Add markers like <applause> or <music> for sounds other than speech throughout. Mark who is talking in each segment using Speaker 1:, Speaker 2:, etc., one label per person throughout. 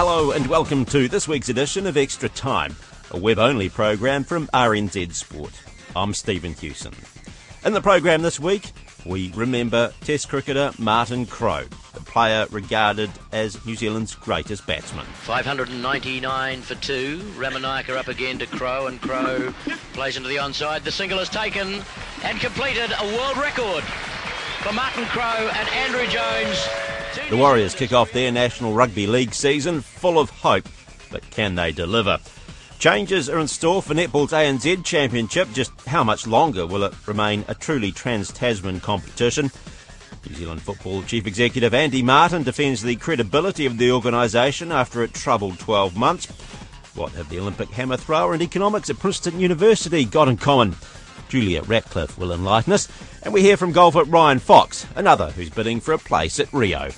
Speaker 1: Hello and welcome to this week's edition of Extra Time, a web-only program from RNZ Sport. I'm Stephen Hewson. In the program this week, we remember Test cricketer Martin Crowe, the player regarded as New Zealand's greatest batsman.
Speaker 2: 599 for two. Ramanayake up again to Crowe, and Crowe plays into the onside. The single is taken and completed a world record for Martin Crowe and Andrew Jones.
Speaker 1: The Warriors kick off their National Rugby League season full of hope, but can they deliver? Changes are in store for Netball's ANZ Championship. Just how much longer will it remain a truly trans Tasman competition? New Zealand Football Chief Executive Andy Martin defends the credibility of the organisation after a troubled 12 months. What have the Olympic hammer thrower and economics at Princeton University got in common? Julia Ratcliffe will enlighten us. And we hear from golfer Ryan Fox, another who's bidding for a place at Rio.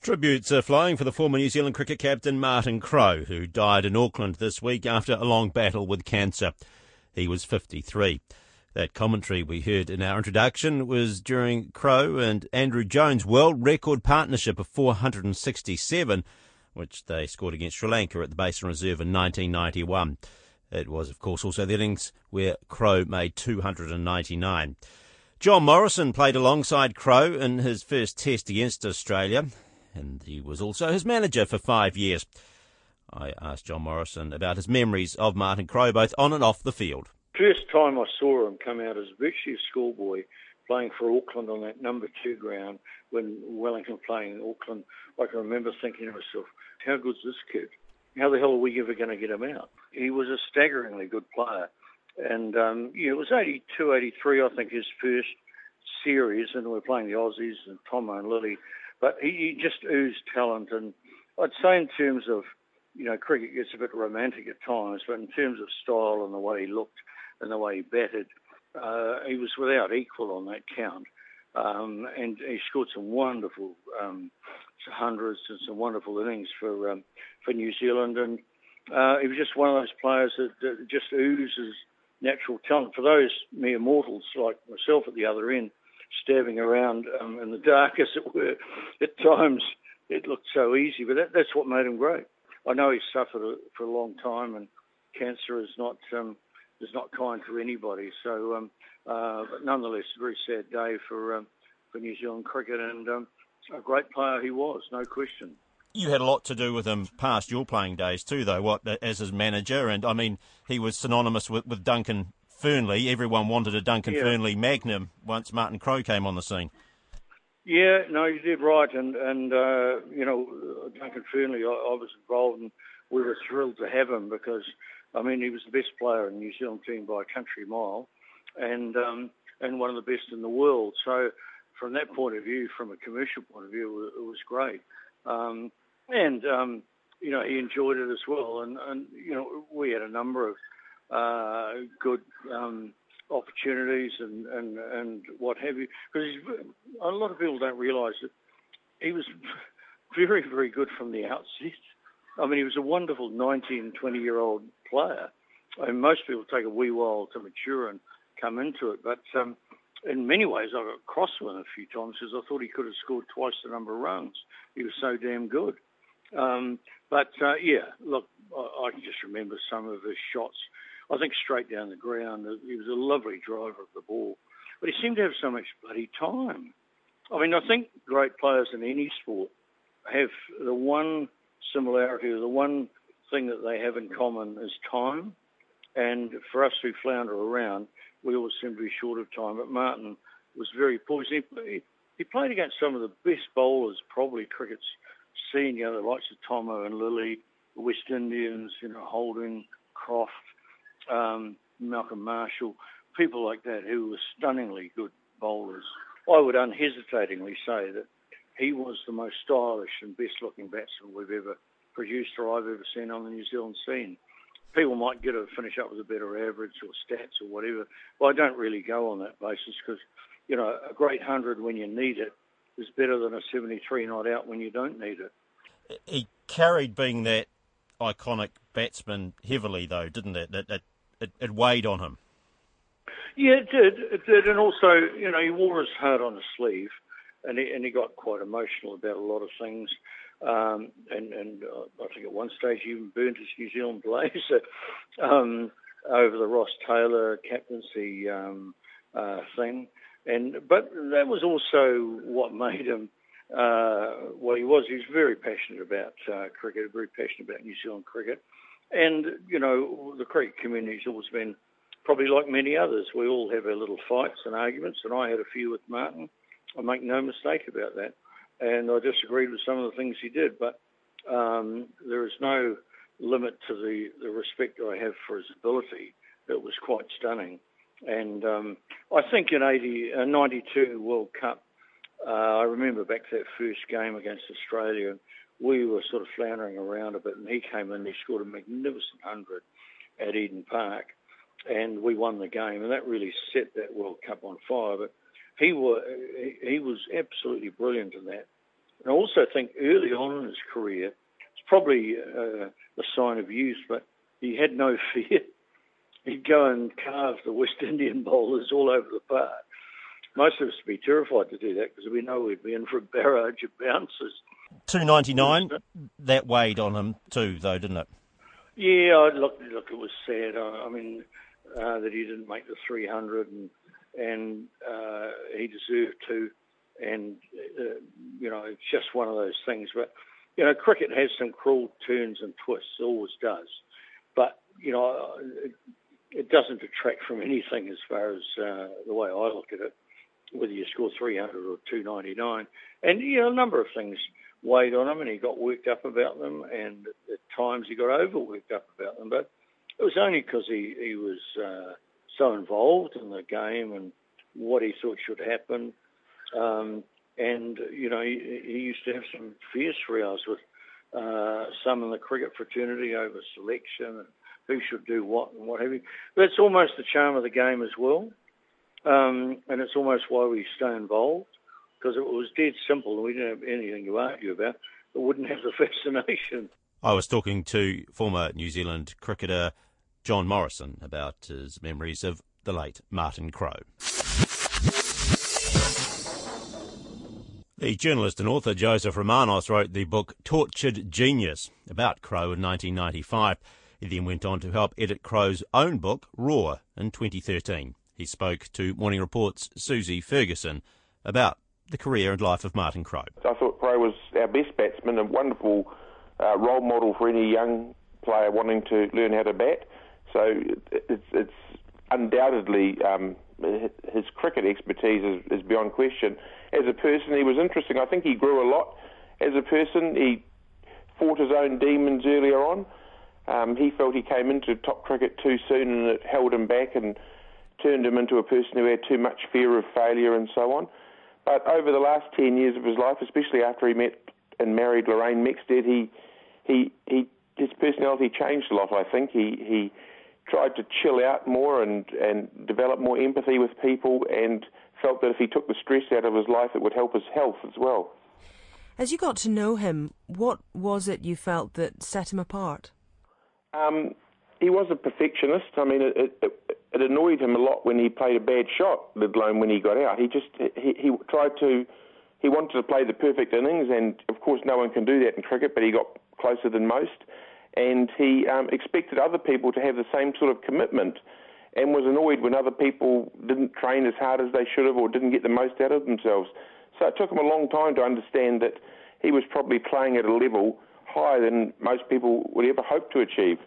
Speaker 1: Tributes are flying for the former New Zealand cricket captain Martin Crowe, who died in Auckland this week after a long battle with cancer. He was 53. That commentary we heard in our introduction was during Crowe and Andrew Jones' world record partnership of 467, which they scored against Sri Lanka at the Basin Reserve in 1991. It was, of course, also the innings where Crowe made 299. John Morrison played alongside Crowe in his first test against Australia and he was also his manager for five years. I asked John Morrison about his memories of Martin Crowe, both on and off the field.
Speaker 3: First time I saw him come out as virtually a schoolboy playing for Auckland on that number two ground when Wellington playing in Auckland, I can remember thinking to myself, how good's this kid? How the hell are we ever going to get him out? He was a staggeringly good player. And um, yeah, it was 82, 83, I think, his first series, and we we're playing the Aussies and Thommo and Lillee. But he, he just oozed talent, and I'd say in terms of, you know, cricket gets a bit romantic at times, but in terms of style and the way he looked and the way he batted, uh, he was without equal on that count. Um, and he scored some wonderful um, hundreds and some wonderful innings for um, for New Zealand, and uh, he was just one of those players that, that just oozes natural talent. For those mere mortals like myself at the other end, stabbing around um, in the dark, <laughs> as it were. At times, it looked so easy, but that, that's what made him great. I know he suffered a, for a long time, and cancer is not um, is not kind to anybody. So, um, uh, but nonetheless, a very sad day for um, for New Zealand cricket, and um, a great player he was, no question.
Speaker 1: You had a lot to do with him past your playing days too, though. What as his manager, and I mean, he was synonymous with, with Duncan Fearnley. Everyone wanted a Duncan yeah. Fearnley magnum once Martin Crowe came on the scene.
Speaker 3: Yeah, no, you did right, and and uh, you know Duncan Fearnley, I, I, was involved, and we were thrilled to have him because I mean he was the best player in the New Zealand team by a country mile, and um, and one of the best in the world. So from that point of view, from a commercial point of view, it was great, um, and um, you know he enjoyed it as well, and and you know we had a number of uh, good um, opportunities and, and, and what have you. Because a lot of people don't realise that he was <laughs> very, very good from the outset. I mean, he was a wonderful 19, 20 year old player. I mean, most people take a wee while to mature and come into it, but um, in many ways, I got cross with him a few times because I thought he could have scored twice the number of runs. He was so damn good. Um, but uh, yeah, look, I, I can just remember some of his shots I think straight down the ground. He was a lovely driver of the ball, but he seemed to have so much bloody time. I mean, I think great players in any sport have the one similarity, the one thing that they have in common is time. And for us who flounder around, we always seem to be short of time. But Martin was very poised. He, he played against some of the best bowlers probably cricket's seen, you know, the likes of Thommo and Lillee, the West Indians, you know, Holding, Croft, um, Malcolm Marshall, people like that who were stunningly good bowlers. I would unhesitatingly say that he was the most stylish and best looking batsman we've ever produced or I've ever seen on the New Zealand scene. People might get a finish up with a better average or stats or whatever, but I don't really go on that basis because, you know, a great hundred when you need it is better than a 73 not out when you don't need it.
Speaker 1: He carried being that iconic batsman heavily, though, didn't it? It, it, it, it weighed on him.
Speaker 3: Yeah, it did. It did, and also, you know, he wore his heart on his sleeve, and he, and he got quite emotional about a lot of things. Um, and and uh, I think at one stage he even burned his New Zealand blazer <laughs> um, over the Ross Taylor captaincy um, uh, thing. And but that was also what made him uh, what he was. He was very passionate about uh, cricket, very passionate about New Zealand cricket. And you know, the cricket community's always been probably like many others. We all have our little fights and arguments, and I had a few with Martin. I make no mistake about that and I disagreed with some of the things he did, but um, there is no limit to the, the respect I have for his ability. It was quite stunning. And um, I think in 80, uh, 92 World Cup, uh, I remember back to that first game against Australia, we were sort of floundering around a bit, and he came in, he scored a magnificent 100 at Eden Park, and we won the game, and that really set that World Cup on fire. But he was he was absolutely brilliant in that. And I also think early on in his career, it's probably uh, a sign of youth, but he had no <laughs> fear. He'd go and carve the West Indian bowlers all over the park. Most of us would be terrified to do that because we know we'd be in for a barrage of bounces.
Speaker 1: 299, that weighed on him too, though, didn't it?
Speaker 3: Yeah, look, look, it was sad. I, I mean, uh, that he didn't make the 300 and and uh, he deserved to. And uh, you know, it's just one of those things. But you know, cricket has some cruel turns and twists, always does. But you know, it, it doesn't detract from anything as far as uh, the way I look at it. Whether you score 300 or 299, and you know, a number of things weighed on him, and he got worked up about them, and at times he got overworked up about them. But it was only because he he was uh, so involved in the game and what he thought should happen. Um, and, you know, he, he, used to have some fierce rows with uh, some in the cricket fraternity over selection and who should do what and what have you. That's almost the charm of the game as well. Um, and it's almost why we stay involved because it was dead simple and we didn't have anything to argue about. It wouldn't have the <laughs> fascination.
Speaker 1: I was talking to former New Zealand cricketer John Morrison about his memories of the late Martin Crowe. The journalist and author Joseph Romanos wrote the book Tortured Genius about Crowe in 1995. He then went on to help edit Crowe's own book, Raw, in 2013. He spoke to Morning Report's Susie Ferguson about the career and life of Martin Crowe.
Speaker 4: I thought Crowe was our best batsman, a wonderful uh, role model for any young player wanting to learn how to bat. So it's, it's undoubtedly um, his cricket expertise is, is, beyond question. As a person, he was interesting. I think he grew a lot as a person. He fought his own demons earlier on. Um, he felt he came into top cricket too soon and it held him back and turned him into a person who had too much fear of failure and so on. But over the last 10 years of his life, especially after he met and married Lorraine Mexted, he, he, he, his personality changed a lot, I think. He, he, tried to chill out more and, and develop more empathy with people and felt that if he took the stress out of his life, it would help his health as well.
Speaker 5: As you got to know him, what was it you felt that set him apart?
Speaker 4: Um, he was a perfectionist. I mean, it, it, it, annoyed him a lot when he played a bad shot, let alone when he got out. He just he, he tried to he wanted to play the perfect innings, and of course, no one can do that in cricket. But he got closer than most and he um, expected other people to have the same sort of commitment and was annoyed when other people didn't train as hard as they should have or didn't get the most out of themselves. So it took him a long time to understand that he was probably playing at a level higher than most people would ever hope to achieve.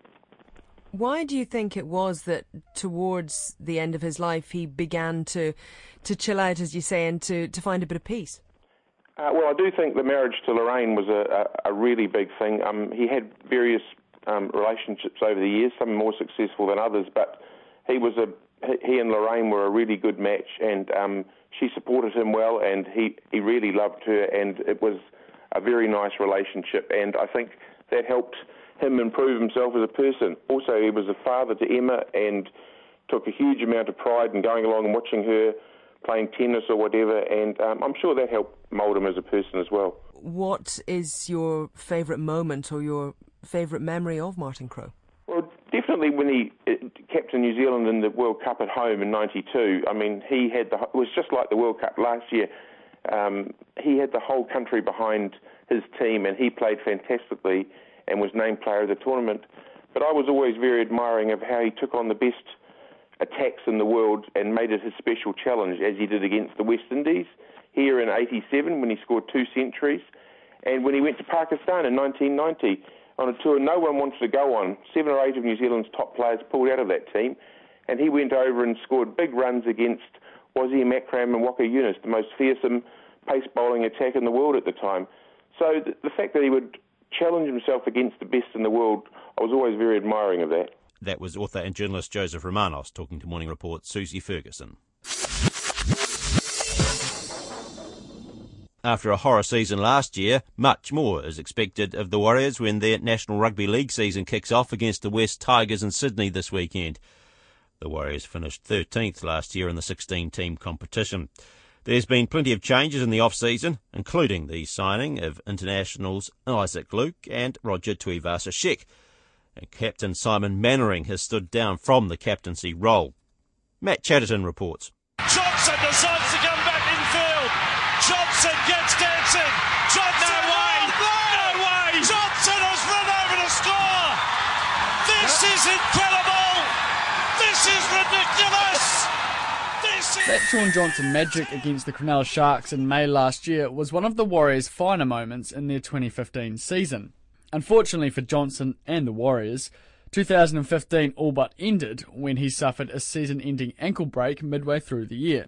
Speaker 5: Why do you think it was that towards the end of his life he began to to chill out, as you say, and to, to find a bit of peace?
Speaker 4: Uh, well, I do think the marriage to Lorraine was a, a, a really big thing. Um, he had various um, relationships over the years, some more successful than others, but he was a he and Lorraine were a really good match, and um, she supported him well, and he he really loved her, and it was a very nice relationship, and I think that helped him improve himself as a person. Also, he was a father to Emma, and took a huge amount of pride in going along and watching her playing tennis or whatever, and um, I'm sure that helped mould him as a person as well.
Speaker 5: What is your favourite moment or your favourite memory of Martin Crowe?
Speaker 4: Well, definitely when he uh, captained New Zealand in the World Cup at home in '92. I mean, he had the it was just like the World Cup last year. Um, he had the whole country behind his team, and he played fantastically and was named player of the tournament. But I was always very admiring of how he took on the best attacks in the world and made it his special challenge, as he did against the West Indies here in '87 when he scored two centuries, and when he went to Pakistan in 1990 on a tour no one wanted to go on. Seven or eight of New Zealand's top players pulled out of that team, and he went over and scored big runs against Wasim Akram and Waqar Younis, the most fearsome pace bowling attack in the world at the time. So the, the fact that he would challenge himself against the best in the world, I was always very admiring of that.
Speaker 1: That was author and journalist Joseph Romanos talking to Morning Report Susie Ferguson. After a horror season last year, much more is expected of the Warriors when their National Rugby League season kicks off against the West Tigers in Sydney this weekend. The Warriors finished 13th last year in the 16 team competition. There's been plenty of changes in the off season, including the signing of internationals Isaac Luke and Roger Tuivasa-Sheck and Captain Simon Mannering has stood down from the captaincy role. Matt Chatterton reports.
Speaker 6: Johnson decides to field. Johnson gets. Johnson, no way, no way. Johnson has run over to score. This is incredible. This is ridiculous. This is...
Speaker 7: That Shaun Johnson magic against the Cronulla Sharks in May last year was one of the Warriors' finer moments in their 2015 season. Unfortunately for Johnson and the Warriors, 2015 all but ended when he suffered a season ending ankle break midway through the year.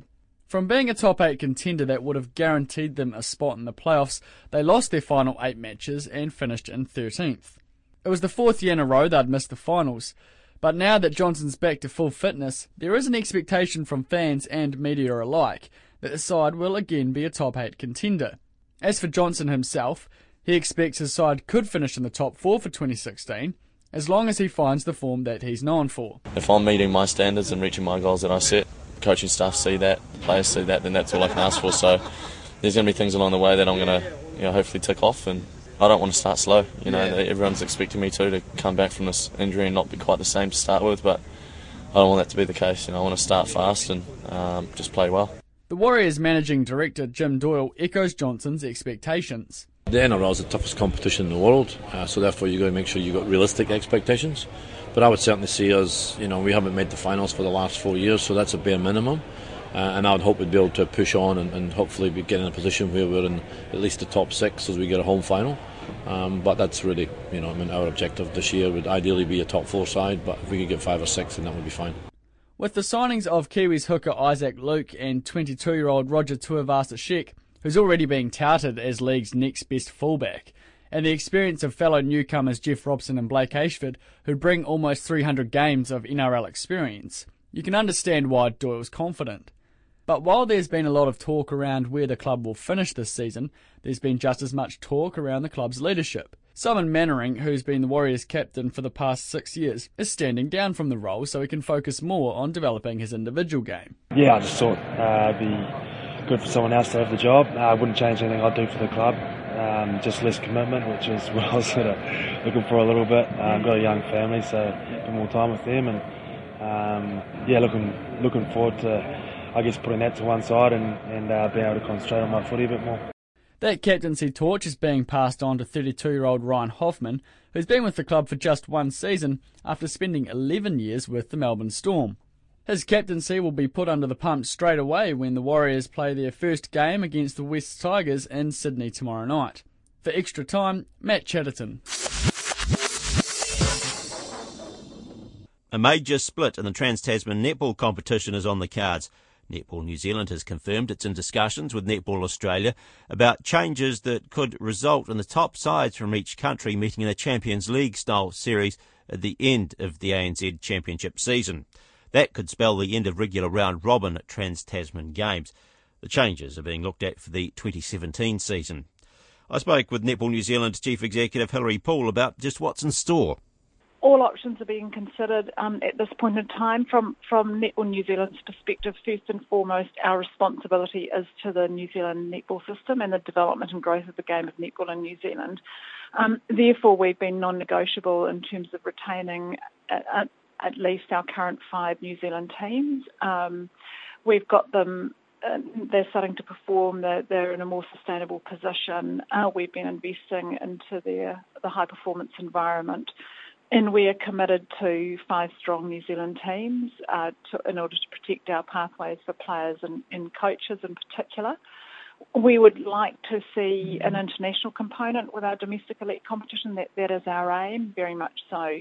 Speaker 7: From being a top 8 contender that would have guaranteed them a spot in the playoffs, they lost their final 8 matches and finished in 13th. It was the fourth year in a row they'd missed the finals, but now that Johnson's back to full fitness, there is an expectation from fans and media alike that the side will again be a top 8 contender. As for Johnson himself, he expects his side could finish in the top four for 2016, as long as he finds the form that he's known for.
Speaker 8: If I'm meeting my standards and reaching my goals that I set, coaching staff see that, players see that, then that's all I can ask for. So there's going to be things along the way that I'm going to, you know, hopefully tick off, and I don't want to start slow. You know, yeah. everyone's expecting me to to come back from this injury and not be quite the same to start with, but I don't want that to be the case. You know, I want to start fast and um, just play well.
Speaker 7: The Warriors managing director Jim Doyle echoes Johnson's expectations.
Speaker 9: The NRL is the toughest competition in the world, uh, so therefore you've got to make sure you've got realistic expectations. But I would certainly see us, you know, we haven't made the finals for the last four years, so that's a bare minimum. Uh, and I would hope we'd be able to push on and, and, hopefully be get in a position where we're in at least the top six as we get a home final. Um, but that's really, you know, I mean, our objective this year would ideally be a top four side, but if we could get five or six, then that would be fine.
Speaker 7: With the signings of Kiwis hooker Isaac Luke and 22 year old Roger Tuivasa-Sheck, who's already being touted as league's next best fullback, and the experience of fellow newcomers Jeff Robson and Blake Ayshford, who bring almost 300 games of NRL experience, you can understand why Doyle's confident. But while there's been a lot of talk around where the club will finish this season, there's been just as much talk around the club's leadership. Simon Mannering, who's been the Warriors captain for the past six years, is standing down from the role so he can focus more on developing his individual game.
Speaker 10: Yeah, I just thought uh, it'd be good for someone else to have the job. Uh, I wouldn't change anything I'd do for the club. Um, just less commitment, which is <laughs> what I was sort of looking for a little bit. I've got a young family, so spend more time with them, and um, yeah, looking looking forward to, I guess, putting that to one side and and uh, being able to concentrate on my footy a bit more.
Speaker 7: That captaincy torch is being passed on to 32-year-old Ryan Hoffman, who's been with the club for just one season after spending 11 years with the Melbourne Storm. His captaincy will be put under the pump straight away when the Warriors play their first game against the West Tigers in Sydney tomorrow night. For extra time, Matt Chatterton.
Speaker 1: A major split in the Trans Tasman netball competition is on the cards. Netball New Zealand has confirmed it's in discussions with Netball Australia about changes that could result in the top sides from each country meeting in a Champions League style series at the end of the ANZ Championship season. That could spell the end of regular round robin at Trans Tasman Games. The changes are being looked at for the 2017 season. I spoke with Netball New Zealand Chief Executive Hilary Poole about just what's in store.
Speaker 11: All options are being considered um, at this point in time. From from Netball New Zealand's perspective, first and foremost, our responsibility is to the New Zealand netball system and the development and growth of the game of netball in New Zealand. Um, therefore, we've been non-negotiable in terms of retaining at, at, least our current five New Zealand teams. Um, we've got them they're starting to perform. They're, they're in a more sustainable position. Uh, we've been investing into their the high performance environment, and we are committed to five strong New Zealand teams uh, to, in order to protect our pathways for players and, and coaches in particular. We would like to see an international component with our domestic elite competition. That that is our aim, very much so.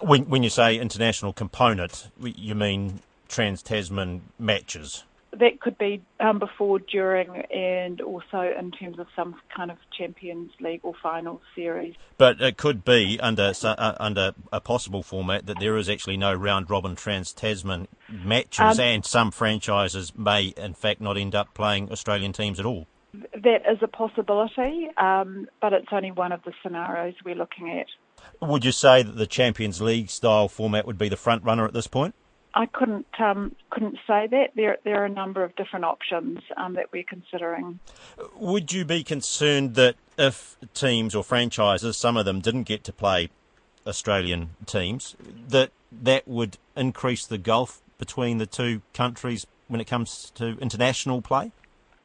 Speaker 1: When when you say international component, you mean Trans Tasman matches?
Speaker 11: that could be um, before, during, and also in terms of some kind of Champions League or final series.
Speaker 1: But it could be under uh, under a possible format that there is actually no round robin Trans Tasman matches, um, and some franchises may in fact not end up playing Australian teams at all.
Speaker 11: That is a possibility, um, but it's only one of the scenarios we're looking at.
Speaker 1: Would you say that the Champions League style format would be the front runner at this point?
Speaker 11: I couldn't um, couldn't say that. There there are a number of different options um, that we're considering.
Speaker 1: Would you be concerned that if teams or franchises, some of them didn't get to play Australian teams, that that would increase the gulf between the two countries when it comes to international play?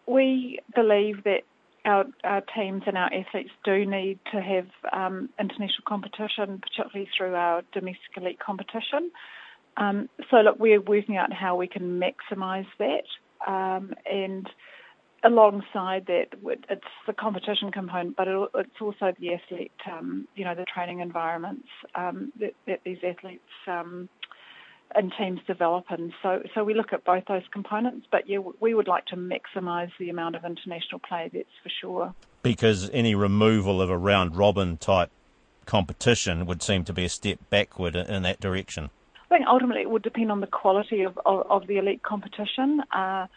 Speaker 11: We believe that our, our teams and our athletes do need to have um, international competition, particularly through our domestic elite competition. Um, so look, we're working out how we can maximise that, um, and alongside that, it's the competition component, but it's also the athlete, um, you know, the training environments um, that, that, these athletes um, and teams develop in. So, so we look at both those components, but yeah, we would like to maximise the amount of international play. That's for sure.
Speaker 1: Because any removal of a round robin type competition would seem to be a step backward in that direction.
Speaker 11: I think ultimately it would depend on the quality of, of, of the elite competition. Uh,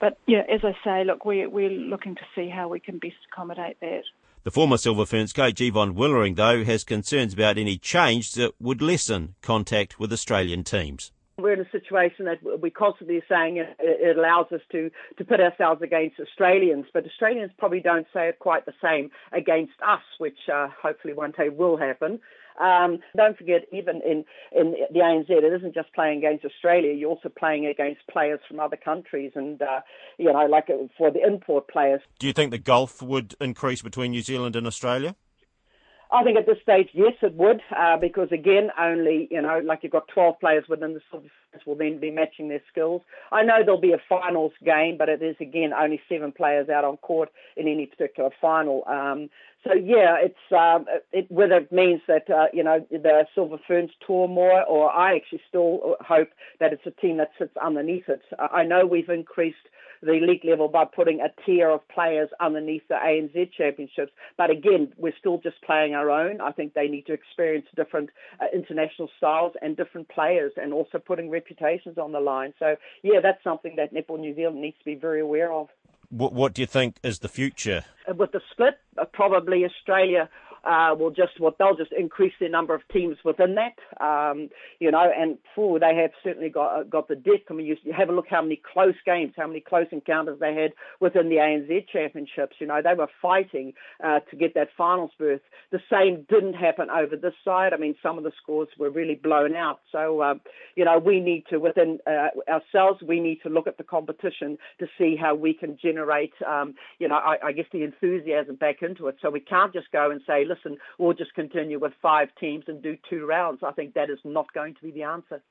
Speaker 11: but yeah, as I say, look, we're, we're looking to see how we can best accommodate that.
Speaker 1: The former Silver Ferns coach Yvonne Willering, though, has concerns about any change that would lessen contact with Australian teams.
Speaker 12: We're in a situation that we constantly are saying it, it, allows us to, to pit ourselves against Australians, but Australians probably don't say it quite the same against us, which uh, hopefully one day will happen. Um, don't forget, even in, in the ANZ, it isn't just playing against Australia. You're also playing against players from other countries, and uh, you know, like uh, for the import players.
Speaker 1: Do you think the gulf would increase between New Zealand and Australia?
Speaker 12: I think at this stage, yes, it would, uh, because again, only you know, like you've got 12 players within the Silver will then be matching their skills. I know there'll be a finals game, but it is again only seven players out on court in any particular final. Um, so yeah, it's um, it, whether it means that uh, you know the Silver Ferns tour more, or I actually still hope that it's a team that sits underneath it. I know we've increased the league level by putting a tier of players underneath the ANZ championships. But again, we're still just playing our own. I think they need to experience different uh, international styles and different players and also putting reputations on the line. So, yeah, that's something that Netball New Zealand needs to be very aware of.
Speaker 1: What, what do you think is the future?
Speaker 12: Uh, with the split, uh, probably Australia uh, will just what they'll just increase their number of teams within that. Um, you know, and for they have certainly got uh, got the depth. I mean, you, have a look how many close games, how many close encounters they had within the ANZ championships. You know, they were fighting uh, to get that finals berth. The same didn't happen over this side. I mean, some of the scores were really blown out. So, uh, you know, we need to within uh, ourselves, we need to look at the competition to see how we can generate, um, you know, I, I guess the enthusiasm back into it. So we can't just go and say, listen, we'll just continue with five teams and do two rounds. I think that is not going to be the answer.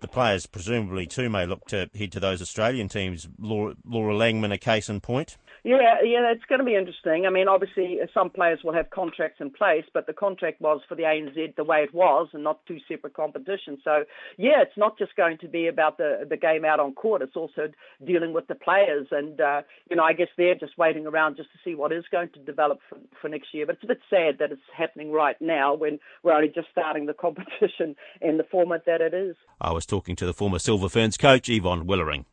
Speaker 1: The players, presumably, too, may look to head to those Australian teams. Laura, Laura Langman, a case in point.
Speaker 12: Yeah, yeah, it's going to be interesting. I mean, obviously, some players will have contracts in place, but the contract was for the ANZ the way it was, and not two separate competitions. So, yeah, it's not just going to be about the the game out on court. It's also dealing with the players, and uh, you know, I guess they're just waiting around just to see what is going to develop for, for next year. But it's a bit sad that it's happening right now when we're only just starting the <laughs> competition in the format that it is.
Speaker 1: I was talking to the former Silver Ferns coach Yvonne Willering.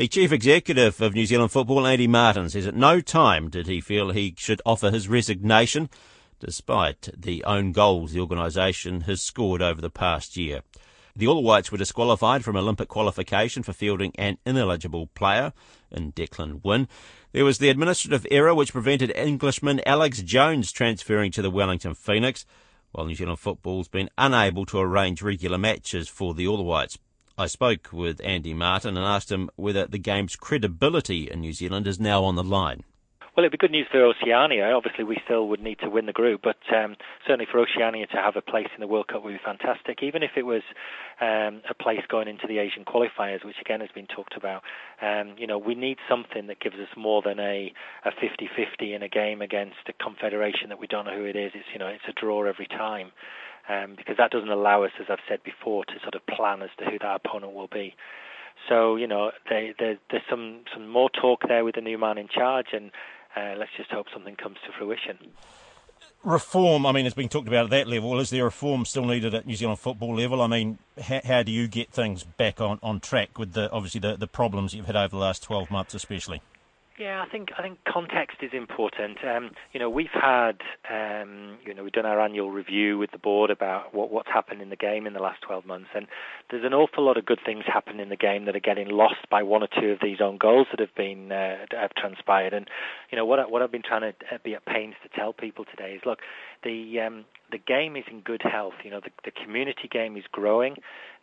Speaker 1: The chief executive of New Zealand Football, Andy Martin, says at no time did he feel he should offer his resignation, despite the own goals the organisation has scored over the past year. The All Whites were disqualified from Olympic qualification for fielding an ineligible player in Declan Wynne. There was the administrative error which prevented Englishman Alex Jones transferring to the Wellington Phoenix, while New Zealand football's been unable to arrange regular matches for the All Whites. I spoke with Andy Martin and asked him whether the game's credibility in New Zealand is now on the line.
Speaker 13: Well, it'd be good news for Oceania. Obviously, we still would need to win the group, but um, certainly for Oceania to have a place in the World Cup would be fantastic. Even if it was um, a place going into the Asian qualifiers, which again has been talked about. Um, you know, we need something that gives us more than a a 50-50 in a game against a confederation that we don't know who it is. It's you know, it's a draw every time um, because that doesn't allow us, as I've said before, to sort of plan as to who that opponent will be. So you know, they, they, there's some some more talk there with the new man in charge, and uh, let's just hope something comes to fruition.
Speaker 1: Reform, I mean, it's been talked about at that level. Is there reform still needed at New Zealand football level? I mean, how, how do you get things back on, on track with the obviously the, the problems you've had over the last 12 months, especially?
Speaker 13: Yeah, I think I think context is important. Um, you know, we've had um, you know we've done our annual review with the board about what what's happened in the game in the last 12 months, and there's an awful lot of good things happening in the game that are getting lost by one or two of these own goals that have been uh, have transpired. And you know what I, what I've been trying to uh, be at pains to tell people today is look, the um, the game is in good health. You know, the, the community game is growing.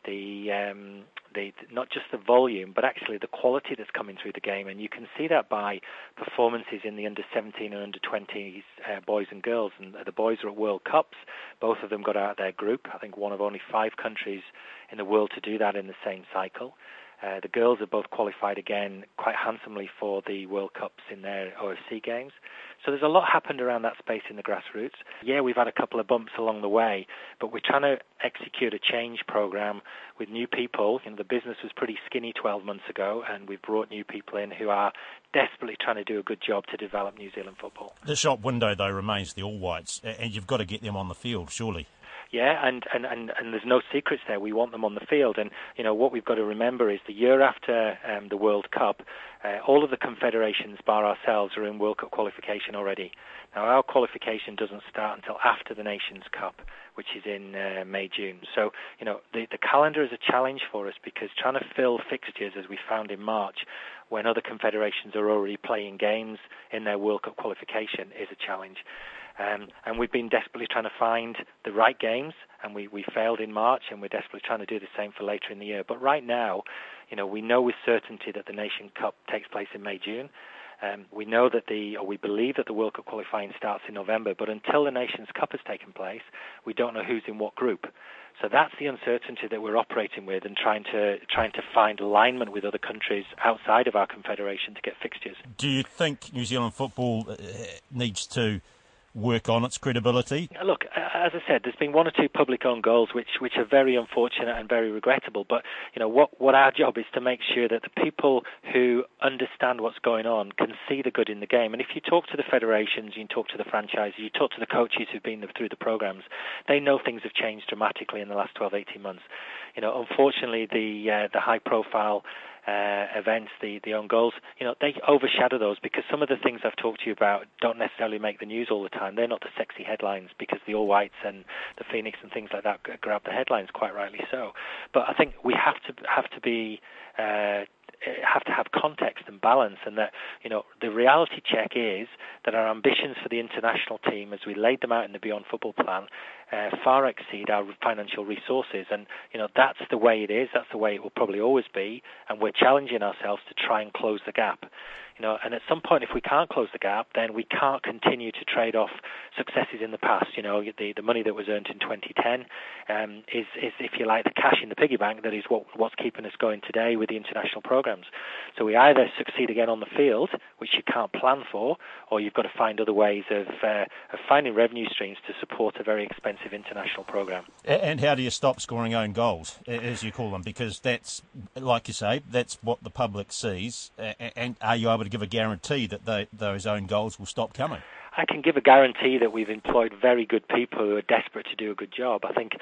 Speaker 13: The, um, the not just the volume, but actually the quality that's coming through the game, and you can see that by performances in the under 17 and under 20s uh, boys and girls. And the boys are at World Cups. Both of them got out of their group. I think one of only five countries in the world to do that in the same cycle. Uh, the girls have both qualified again quite handsomely for the World Cups in their OFC games. So there's a lot happened around that space in the grassroots. Yeah, we've had a couple of bumps along the way, but we're trying to execute a change program with new people. You know, the business was pretty skinny 12 months ago, and we've brought new people in who are desperately trying to do a good job to develop New Zealand football.
Speaker 1: The shop window, though, remains the All Whites, and you've got to get them on the field, surely.
Speaker 13: Yeah, and, and, and, and there's no secrets there. We want them on the field. And, you know, what we've got to remember is the year after um, the World Cup, uh, all of the confederations, bar ourselves, are in World Cup qualification already. Now, our qualification doesn't start until after the Nations Cup, which is in uh, May, June. So, you know, the, the calendar is a challenge for us because trying to fill fixtures, as we found in March, when other confederations are already playing games in their World Cup qualification, is a challenge. Um, and we've been desperately trying to find the right games, and we, we failed in March, and we're desperately trying to do the same for later in the year. But right now, you know, we know with certainty that the Nation Cup takes place in May, June. Um, we know that the, or we believe that the World Cup qualifying starts in November, but until the Nations Cup has taken place, we don't know who's in what group. So that's the uncertainty that we're operating with and trying to trying to find alignment with other countries outside of our confederation to get fixtures.
Speaker 1: Do you think New Zealand football uh, needs to work on its credibility?
Speaker 13: Look, as I said, there's been one or two public own goals which which are very unfortunate and very regrettable. But you know what what our job is to make sure that the people who understand what's going on can see the good in the game. And if you talk to the federations, you talk to the franchises, you talk to the coaches who've been through the programs, they know things have changed dramatically in the last 12, 18 months. You know, unfortunately, the uh, the high profile uh, events, the the own goals, you know, they overshadow those because some of the things I've talked to you about don't necessarily make the news all the time. They're not the sexy headlines because the All Whites and the Phoenix and things like that grab the headlines, quite rightly so. But I think we have to have to be uh, have to have context and balance, and that you know the reality check is that our ambitions for the international team, as we laid them out in the Beyond Football plan, uh, far exceed our financial resources, and you know that's the way it is. That's the way it will probably always be, and we're challenging ourselves to try and close the gap. You know, and at some point, if we can't close the gap, then we can't continue to trade off successes in the past. You know, the the money that was earned in 2010 um, is is if you like the cash in the piggy bank that is what what's keeping us going today with the international programs. So we either succeed again on the field, which you can't plan for, or you've got to find other ways of uh, of finding revenue streams to support a very expensive international program.
Speaker 1: And how do you stop scoring own goals, as you call them? Because that's, like you say, that's what the public sees. And are you able to give a guarantee that they, those own goals will stop coming?
Speaker 13: I can give a guarantee that we've employed very good people who are desperate to do a good job. I think,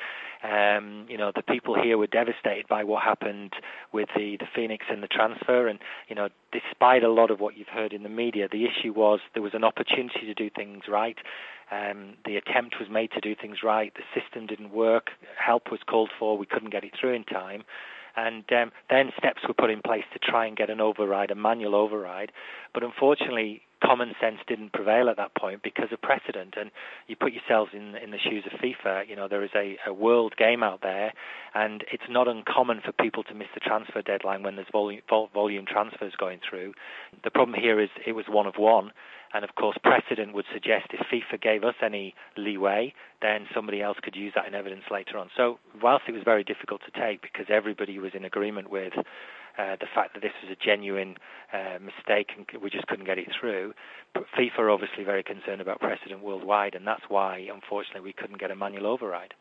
Speaker 13: um, you know, the people here were devastated by what happened with the, the Phoenix and the transfer. And, you know, despite a lot of what you've heard in the media, the issue was there was an opportunity to do things right. Um, the attempt was made to do things right. The system didn't work. Help was called for. We couldn't get it through in time. And um, then steps were put in place to try and get an override, a manual override. But unfortunately, common sense didn't prevail at that point because of precedent. And you put yourselves in in the shoes of FIFA. You know there is a, a world game out there, and it's not uncommon for people to miss the transfer deadline when there's volume, volume transfers going through. The problem here is it was one of one. And of course, precedent would suggest if FIFA gave us any leeway, then somebody else could use that in evidence later on. So, whilst it was very difficult to take because everybody was in agreement with uh, the fact that this was a genuine uh, mistake and we just couldn't get it through. But FIFA are obviously very concerned about precedent worldwide, and that's why, unfortunately, we couldn't get a manual override.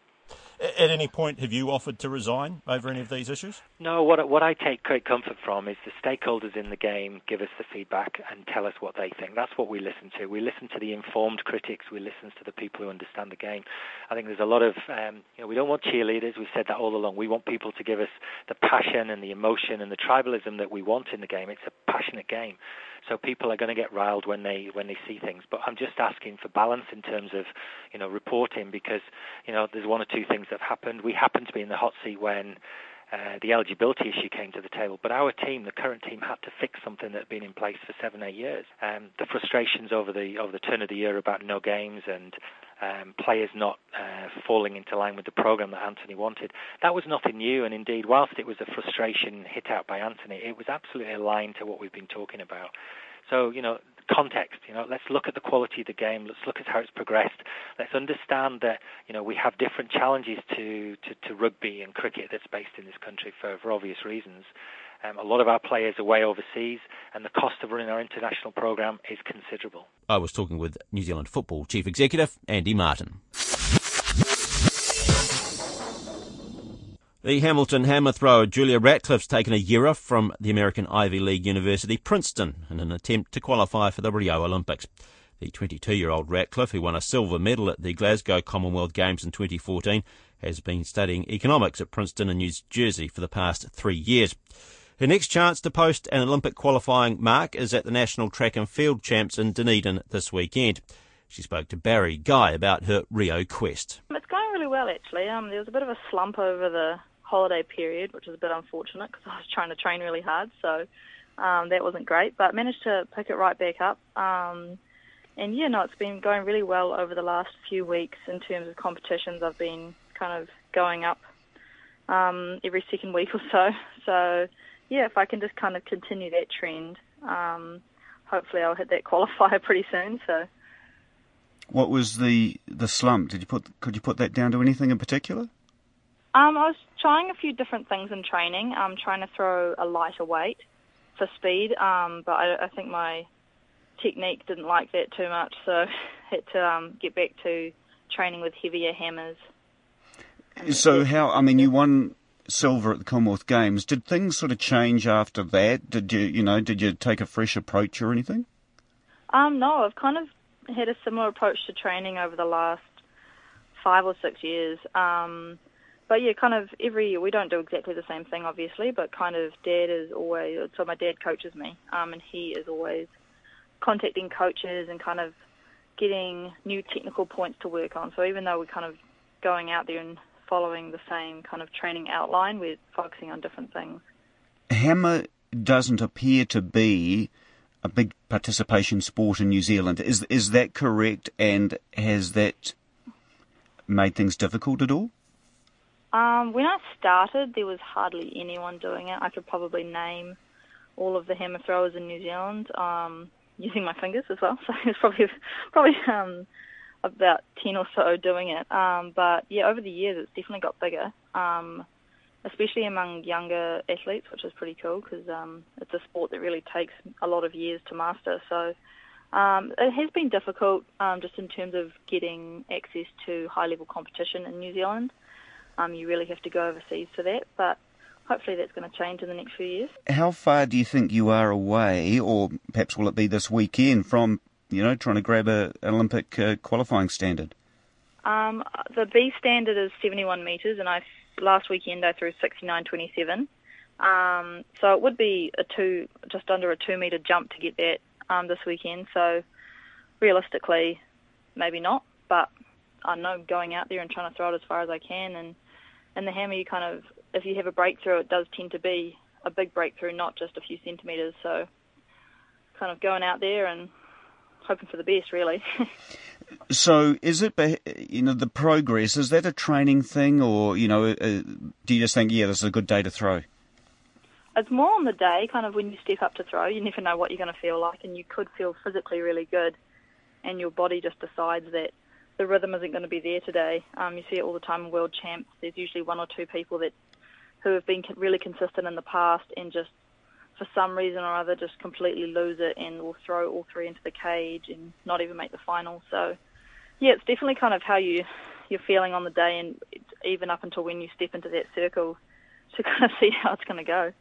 Speaker 1: At any point, have you offered to resign over any of these issues?
Speaker 13: No. What what I take great comfort from is the stakeholders in the game give us the feedback and tell us what they think. That's what we listen to. We listen to the informed critics. We listen to the people who understand the game. I think there's a lot of um, you know we don't want cheerleaders. We've said that all along. We want people to give us the passion and the emotion and the tribalism that we want in the game. It's a passionate game. So people are going to get riled when they when they see things. But I'm just asking for balance in terms of you know reporting because you know there's one or two things that have happened. We happened to be in the hot seat when. Uh, the eligibility issue came to the table, but our team, the current team, had to fix something that had been in place for seven, eight years. Um, the frustrations over the over the turn of the year about no games and um, players not uh, falling into line with the program that Anthony wanted. That was nothing new, and indeed, whilst it was a frustration hit out by Anthony, it was absolutely aligned to what we've been talking about. So, you know, context, you know, let's look at the quality of the game, let's look at how it's progressed, let's understand that, you know, we have different challenges to, to, to rugby and cricket that's based in this country for, for obvious reasons. Um, a lot of our players are way overseas, and the cost of running our international program is considerable.
Speaker 1: I was talking with New Zealand Football Chief Executive Andy Martin. The Hamilton hammer thrower Julia Ratcliffe's taken a year off from the American Ivy League university Princeton in an attempt to qualify for the Rio Olympics. The 22 year old Ratcliffe, who won a silver medal at the Glasgow Commonwealth Games in 2014, has been studying economics at Princeton in New Jersey for the past three years. Her next chance to post an Olympic qualifying mark is at the National Track and Field Champs in Dunedin this weekend. She spoke to Barry Guy about her Rio quest.
Speaker 14: It's going really well, actually. Um, there was a bit of a slump over the holiday period, which is a bit unfortunate because <laughs> I was trying to train really hard, so um, that wasn't great. But managed to pick it right back up. Um, and yeah, no, it's been going really well over the last few weeks in terms of competitions. I've been kind of going up um, every second week or so. <laughs> So yeah, if I can just kind of continue that trend, um, hopefully I'll hit that <laughs> qualifier pretty soon. So.
Speaker 15: What was the the slump? Did you put could you put that down to anything in particular?
Speaker 14: Um, I was trying a few different things in training. I'm trying to throw a lighter weight for speed, um, but I, I think my technique didn't like that too much, so <laughs> I had to um, get back to training with heavier hammers.
Speaker 15: So how? I mean, you won silver at the Commonwealth Games. Did things sort of change after that? Did you, you know, did you take a fresh approach or anything?
Speaker 14: Um, no, I've kind of had a similar approach to training over the last five or six years. Um, but yeah, kind of every year we don't do exactly the same thing, obviously, but kind of dad is always so my dad coaches me, um, and he is always contacting coaches and kind of getting new technical points to work on. So even though we're kind of going out there and following the same kind of training outline. We're focusing on different things.
Speaker 15: Hammer doesn't appear to be a big participation sport in New Zealand. Is is that correct? And has that made things difficult at all?
Speaker 14: Um, when I started, there was hardly anyone doing it. I could probably name all of the hammer throwers in New Zealand um, <laughs> using my fingers as well. <laughs> So it's probably probably um, about ten or so doing it. Um, but yeah, over the years it's definitely got bigger, um, especially among younger athletes, which is pretty cool because um, it's a sport that really takes a lot of years to master. So. It has been difficult just in terms of getting access to high level competition in New Zealand. Um, you really have to go overseas for that, but hopefully that's going to change in the next few years.
Speaker 15: How far do you think you are away, or perhaps will it be this weekend, from you know trying to grab a, an Olympic uh, qualifying standard?
Speaker 14: Um, the B standard is 71 metres, and I last weekend I threw 69.27. Um, so it would be a two, just under a two metre jump to get that um, this weekend. So realistically, maybe not, but I know going out there and trying to throw it as far as I can, and and the hammer you kind of if you have a breakthrough, it does tend to be a big breakthrough, not just a few centimetres. So, kind of going out there and hoping for the best, really. <laughs>
Speaker 15: so, is it, you know, the progress, is that a training thing, or, you know, uh, do you just think, yeah, this is a good day to throw?
Speaker 14: It's more on the day, kind of when you step up to throw. You never know what you're going to feel like, and you could feel physically really good, and your body just decides that the rhythm isn't going to be there today. Um, you see it all the time in world champs. There's usually one or two people that who have been really consistent in the past and just for some reason or other just completely lose it and will throw all three into the cage and not even make the final. So yeah, it's definitely kind of how you you're feeling on the day and even up until when you step into that circle to <laughs> kind of see how it's going to go.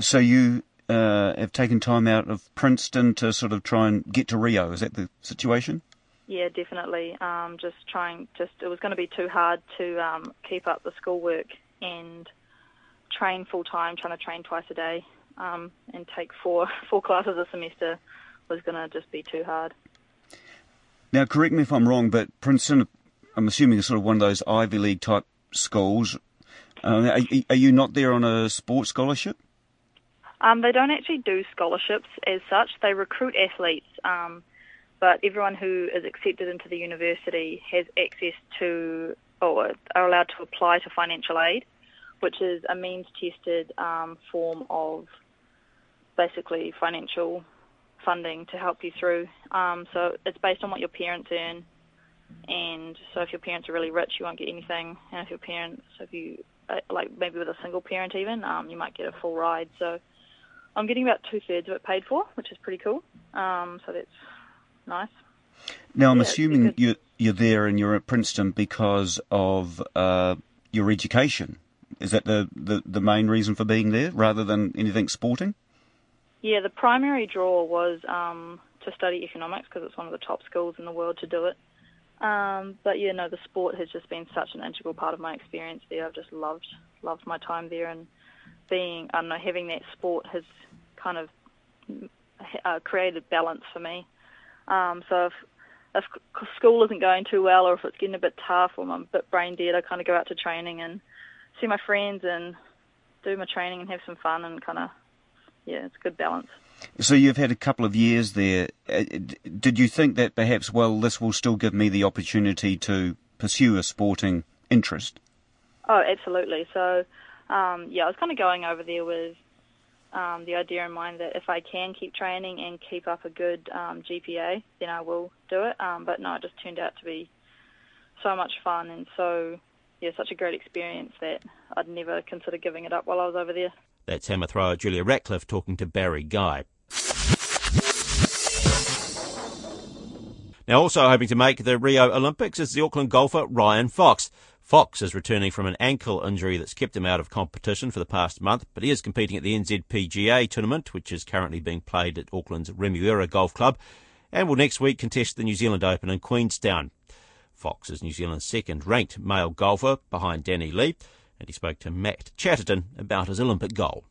Speaker 15: So you uh, have taken time out of Princeton to sort of try and get to Rio. Is that the situation?
Speaker 14: Yeah, definitely. Um, just trying. Just it was going to be too hard to um, keep up the schoolwork and train full time, trying to train twice a day, um, and take four <laughs> four classes a semester was going to just be too hard.
Speaker 15: Now, correct me if I'm wrong, but Princeton, I'm assuming, is sort of one of those Ivy League type schools. Uh, are, are, you not there on a sports scholarship?
Speaker 14: Um, they don't actually do scholarships as such. They recruit athletes, um, but everyone who is accepted into the university has access to or are allowed to apply to financial aid which is a means tested um, form of basically financial funding to help you through. Um, so it's based on what your parents earn. And so if your parents are really rich, you won't get anything. And if your parents, if you, uh, like maybe with a single parent even, um, you might get a full ride. So I'm getting about two thirds of it paid for, which is pretty cool. Um, so that's nice.
Speaker 15: Now I'm yeah, assuming you're, you're there and you're at Princeton because of uh, your education. Is that the, the, the main reason for being there rather than anything sporting?
Speaker 14: Yeah, the primary draw was um, to study economics because it's one of the top schools in the world to do it. Um, but yeah, no, the sport has just been such an integral part of my experience there. I've just loved loved my time there, and being I don't know having that sport has kind of uh, created balance for me. Um, so if if school isn't going too well, or if it's getting a bit tough, or I'm a bit brain dead, I kind of go out to training and see my friends and do my training and have some fun and kind of yeah, it's a good balance.
Speaker 15: So you've had a couple of years there. Uh, did you think that perhaps well this will still give me the opportunity to pursue a sporting interest?
Speaker 14: Oh, absolutely. So um, yeah, I was kind of going over there with um, the idea in mind that if I can keep training and keep up a good um, GPA, then I will do it. Um, but no, it just turned out to be so much fun and so yeah, such a great experience that I'd never consider giving it up while I was over there.
Speaker 1: That's hammer thrower Julia Ratcliffe talking to Barry Guy. Now, also hoping to make the Rio Olympics is the Auckland golfer Ryan Fox. Fox is returning from an ankle injury that's kept him out of competition for the past month, but he is competing at the NZPGA tournament, which is currently being played at Auckland's Remuera Golf Club, and will next week contest the New Zealand Open in Queenstown. Fox is New Zealand's second ranked male golfer behind Danny Lee, and he spoke to Matt Chatterton about his Olympic goal.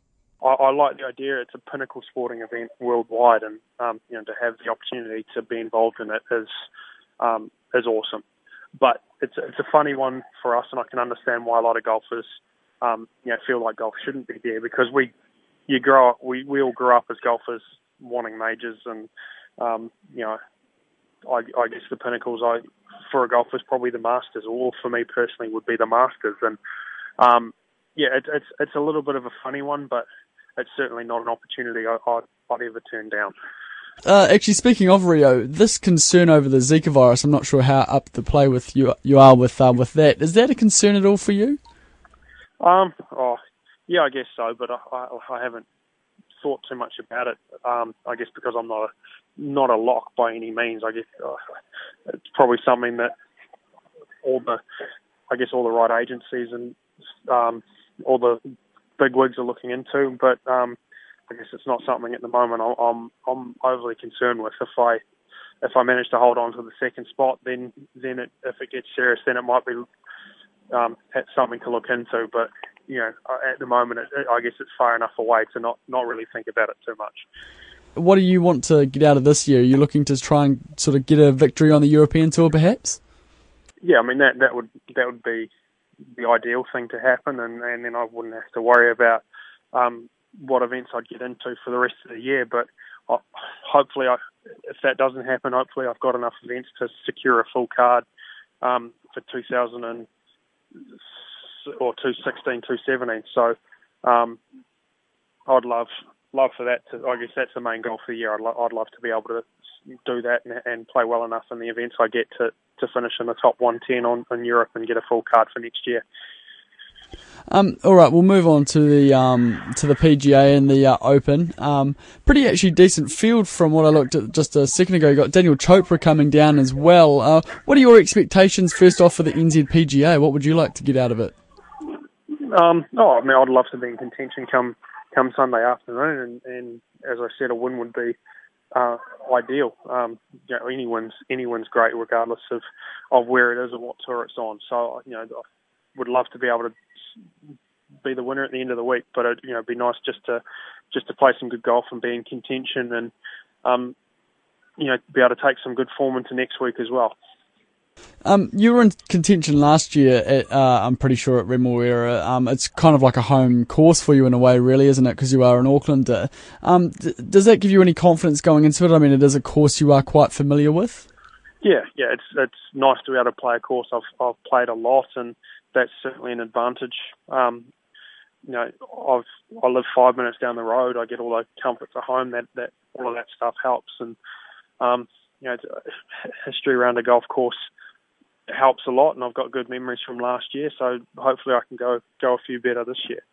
Speaker 16: I, I like the idea. It's a pinnacle sporting event worldwide, and um, you know to have the opportunity to be involved in it is um, is awesome. But it's it's a funny one for us, and I can understand why a lot of golfers um, you know feel like golf shouldn't be there because we you grow up we we all grew up as golfers wanting majors and um, you know I, I guess the pinnacles I for a golfer is probably the Masters, or for me personally would be the Masters. And um, yeah, it, it's it's a little bit of a funny one, but it's certainly not an opportunity I, I'd, I'd ever turn down.
Speaker 7: Uh, actually, speaking of Rio, this concern over the Zika virus, I'm not sure how up the play with you you are with uh, with that. Is that a concern at all for you?
Speaker 16: Um, oh, yeah, I guess so, but I, I, I haven't thought too much about it. Um, I guess because I'm not a not a lock by any means. I guess uh, it's probably something that all the I guess all the right agencies and um, all the big wigs are looking into, but um, I guess it's not something at the moment I'm I'm overly concerned with. If I if I manage to hold on to the second spot, then then it, if it gets serious, then it might be um, something to look into. But you know, at the moment, it, I guess it's far enough away to not not really think about it too much.
Speaker 7: What do you want to get out of this year? Are you looking to try and sort of get a victory on the European tour, perhaps?
Speaker 16: Yeah, I mean that that would that would be the ideal thing to happen, and, and then I wouldn't have to worry about um, what events I'd get into for the rest of the year. But I, hopefully, I, if that doesn't happen, hopefully I've got enough events to secure a full card um, for 2000 and or 2016, 2017. So um, I'd love love for that to. I guess that's the main goal for the year. I'd, lo- I'd love to be able to do that and, and, play well enough in the events I get to, to finish in the top 110 on in Europe and get a full card for next year.
Speaker 7: Um, all right, we'll move on to the um, to the PGA and the uh, Open. Um, pretty actually decent field from what I looked at just a second ago. You got Daniel Chopra coming down as well. Uh, what are your expectations first off for the NZ PGA? What would you like to get out of it?
Speaker 16: Um, oh, I mean, I'd love to be in contention come come Sunday afternoon, and, and as I said, a win would be uh, ideal. Um, you know, anyone's anyone's great regardless of of where it is or what tour it's on. So you know, I would love to be able to be the winner at the end of the week. But it, you know, it'd be nice just to just to play some good golf and be in contention, and um, you know, be able to take some good form into next week as well.
Speaker 7: Um, you were in contention last year at, uh, I'm pretty sure at Remuera. Um, it's kind of like a home course for you in a way, really, isn't it? Because you are an Aucklander. Um, d- does that give you any confidence going into it? I mean, it is a course you are quite familiar with.
Speaker 16: Yeah, yeah, it's it's nice to be able to play a course I've I've played a lot, and that's certainly an advantage. Um, you know, I've I live five minutes down the road. I get all the comforts at home. That that all of that stuff helps, and um, you know, history around a golf course helps a lot, and I've got good memories from last year. So hopefully, I can go go a few better this year.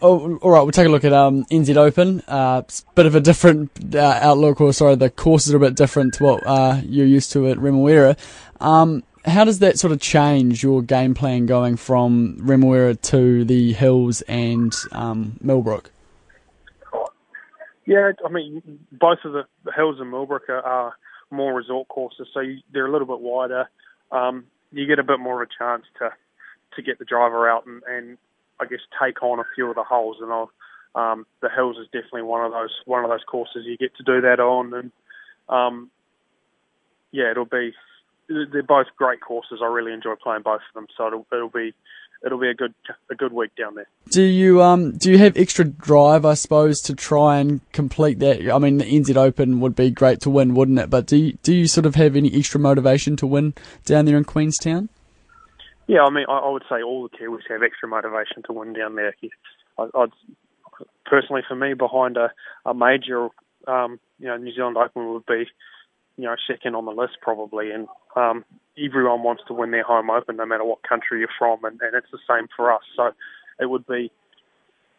Speaker 7: Oh, all right. We'll take a look at um, NZ Open. Uh, it's a bit of a different uh, outlook, or sorry, the courses are a bit different to what uh, you're used to at Remuera. Um, how does that sort of change your game plan going from Remuera to the Hills and um, Millbrook?
Speaker 16: Yeah, I mean, both of the Hills and Millbrook are, are more resort courses, so you, they're a little bit wider. Um, you get a bit more of a chance to to get the driver out and, and I guess take on a few of the holes. And I'll, um, the Hills is definitely one of those one of those courses you get to do that on. And um, yeah, it'll be they're both great courses. I really enjoy playing both of them, so it'll, it'll be it'll be a good a good week down there.
Speaker 7: Do you um do you have extra drive, I suppose, to try and complete that? I mean, the NZ Open would be great to win, wouldn't it? But do you, do you sort of have any extra motivation to win down there in Queenstown?
Speaker 16: Yeah, I mean, I, I would say all the Kiwis have extra motivation to win down there. I, I'd personally, for me, behind a, a major, um, you know, New Zealand Open would be you know, second on the list probably. And um, everyone wants to win their home open, no matter what country you're from, and, and it's the same for us. So it would be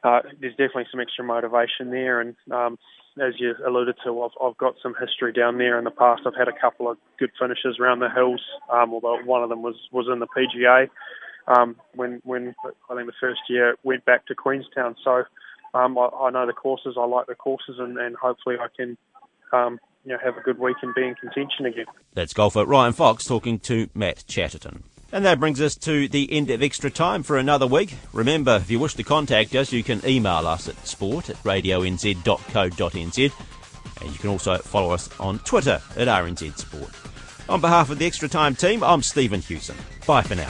Speaker 16: uh, there's definitely some extra motivation there, and um, as you alluded to, I've, I've got some history down there in the past. I've had a couple of good finishes around the hills, um, although one of them was was in the PGA um, when when I think the first year went back to Queenstown. So um, I, I know the courses, I like the courses, and, and hopefully I can um, you know, have a good week and be in contention again.
Speaker 1: That's golfer Ryan Fox talking to Matt Chatterton. And that brings us to the end of extra time for another week. Remember, if you wish to contact us, you can email us at sport at radionz.co.nz. And you can also follow us on Twitter at RNZ Sport. On behalf of the Extra Time team, I'm Stephen Hewson. Bye for now.